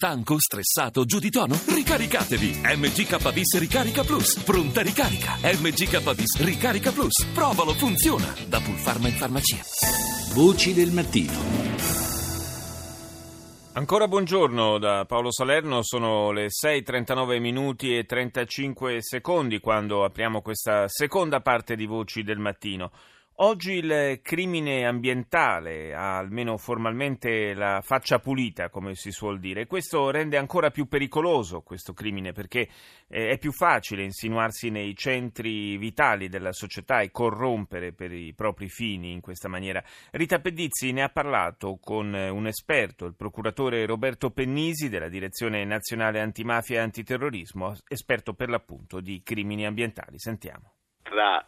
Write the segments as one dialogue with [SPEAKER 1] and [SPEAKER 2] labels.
[SPEAKER 1] Stanco, stressato, giù di tono? Ricaricatevi! MGKBIS Ricarica Plus. Pronta ricarica. MGKBIS Ricarica Plus. Provalo, funziona. Da Pulpharma in farmacia.
[SPEAKER 2] Voci del mattino.
[SPEAKER 3] Ancora buongiorno da Paolo Salerno, sono le 6.39 minuti e 35 secondi quando apriamo questa seconda parte di Voci del Mattino. Oggi il crimine ambientale ha almeno formalmente la faccia pulita, come si suol dire, questo rende ancora più pericoloso questo crimine perché eh, è più facile insinuarsi nei centri vitali della società e corrompere per i propri fini in questa maniera. Rita Pedizzi ne ha parlato con un esperto, il procuratore Roberto Pennisi della Direzione Nazionale Antimafia e Antiterrorismo, esperto per l'appunto di crimini ambientali. Sentiamo.
[SPEAKER 4] Tra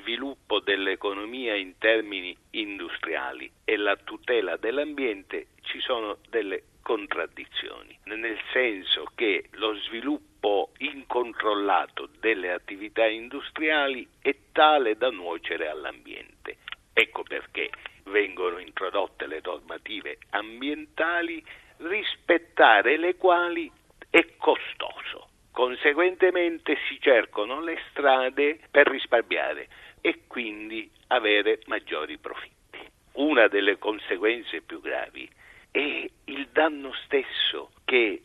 [SPEAKER 4] sviluppo dell'economia in termini industriali e la tutela dell'ambiente ci sono delle contraddizioni, nel senso che lo sviluppo incontrollato delle attività industriali è tale da nuocere all'ambiente. Ecco perché vengono introdotte le normative ambientali, rispettare le quali è costoso. Conseguentemente si cercano le strade per risparmiare e quindi avere maggiori profitti. Una delle conseguenze più gravi è il danno stesso che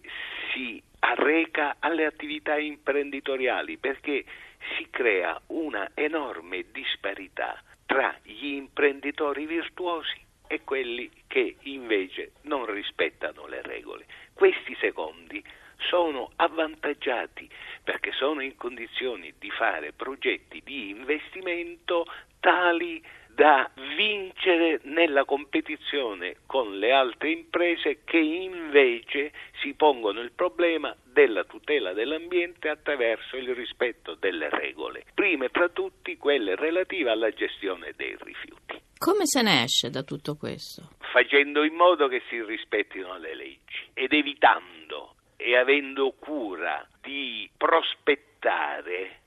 [SPEAKER 4] si arreca alle attività imprenditoriali perché si crea una enorme disparità tra gli imprenditori virtuosi e quelli che invece non rispettano le regole. Questi secondi sono avvantaggiati perché sono in condizioni di fare progetti di investimento tali da vincere nella competizione con le altre imprese che invece si pongono il problema della tutela dell'ambiente attraverso il rispetto delle regole, prime tra tutti quelle relative alla gestione dei rifiuti.
[SPEAKER 5] Come se ne esce da tutto questo?
[SPEAKER 4] Facendo in modo che si rispettino le leggi ed evitando e avendo cura di prospettare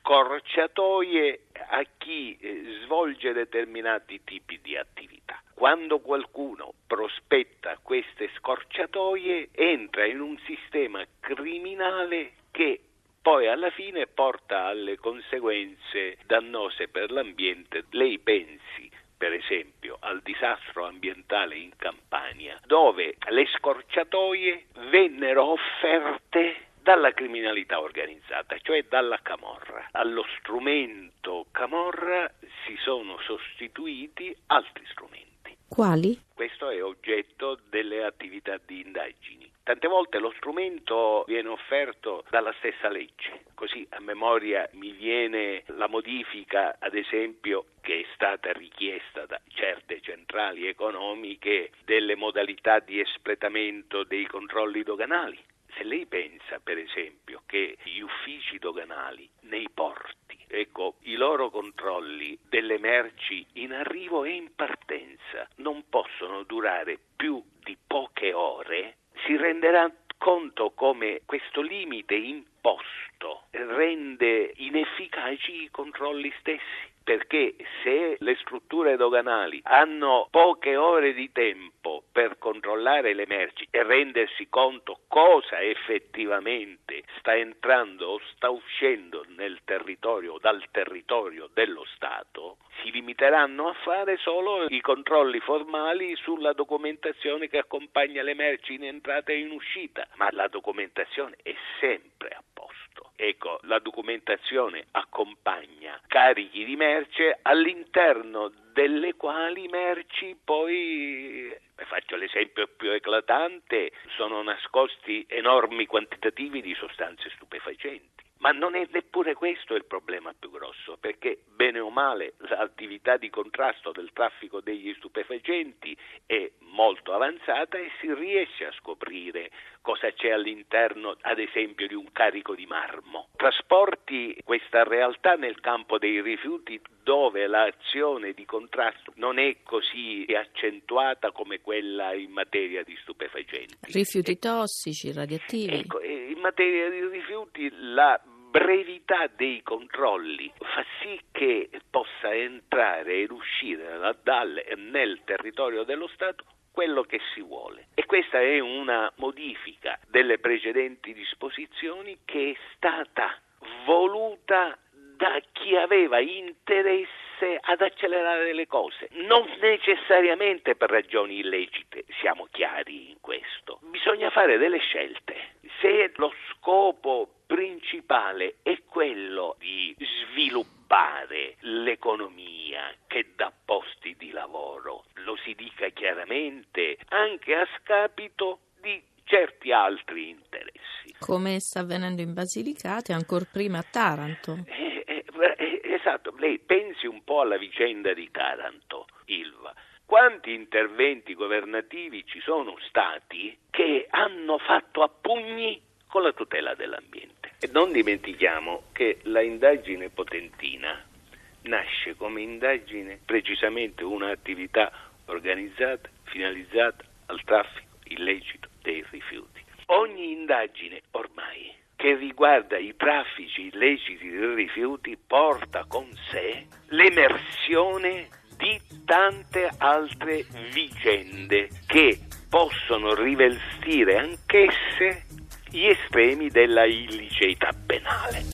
[SPEAKER 4] scorciatoie a chi eh, svolge determinati tipi di attività. Quando qualcuno prospetta queste scorciatoie entra in un sistema criminale che poi alla fine porta alle conseguenze dannose per l'ambiente. Lei pensi per esempio al disastro ambientale in Campania, dove le scorciatoie vennero offerte dalla criminalità organizzata, cioè dalla Camorra. Allo strumento Camorra si sono sostituiti altri strumenti.
[SPEAKER 5] Quali?
[SPEAKER 4] Questo è oggetto delle attività di indagini. Tante volte lo strumento viene offerto dalla stessa legge, così a memoria mi viene la modifica, ad esempio, che è stata richiesta da certe centrali economiche delle modalità di espletamento dei controlli doganali. Se lei pensa, per esempio, che gli uffici doganali nei porti, ecco, i loro controlli delle merci in arrivo e in partenza non possono durare più di poche ore, si renderà conto come questo limite imposto rende inefficaci i controlli stessi. Perché se le strutture doganali hanno poche ore di tempo per controllare le merci e rendersi conto cosa effettivamente sta entrando o sta uscendo nel territorio o dal territorio dello Stato, si limiteranno a fare solo i controlli formali sulla documentazione che accompagna le merci in entrata e in uscita, ma la documentazione è sempre a Ecco, la documentazione accompagna carichi di merce all'interno delle quali merci poi faccio l'esempio più eclatante, sono nascosti enormi quantitativi di sostanze stupefacenti. Ma non è neppure questo il problema più grosso, perché bene o male l'attività di contrasto del traffico degli stupefacenti è molto avanzata e si riesce a scoprire cosa c'è all'interno, ad esempio, di un carico di marmo. Trasporti questa realtà nel campo dei rifiuti dove l'azione di contrasto non è così accentuata come quella in materia di stupefacenti.
[SPEAKER 5] Rifiuti tossici, radioattivi.
[SPEAKER 4] Ecco, materia di rifiuti la brevità dei controlli fa sì che possa entrare ed uscire dal, nel territorio dello Stato quello che si vuole. E questa è una modifica delle precedenti disposizioni che è stata voluta da chi aveva interesse ad accelerare le cose, non necessariamente per ragioni illecite, siamo chiari in questo. Bisogna fare delle scelte. Se lo scopo principale è quello di sviluppare l'economia che dà posti di lavoro, lo si dica chiaramente, anche a scapito di certi altri interessi.
[SPEAKER 5] Come sta avvenendo in Basilicata e ancora prima a Taranto.
[SPEAKER 4] Eh, eh, eh, esatto, lei pensi un po' alla vicenda di Taranto, Ilva. Quanti interventi governativi ci sono stati che hanno fatto a pugni con la tutela dell'ambiente? E non dimentichiamo che la indagine potentina nasce come indagine precisamente un'attività organizzata, finalizzata al traffico illecito dei rifiuti. Ogni indagine ormai che riguarda i traffici illeciti dei rifiuti porta con sé l'emersione di tante altre vicende che possono rivestire anch'esse gli estremi della illiceità penale.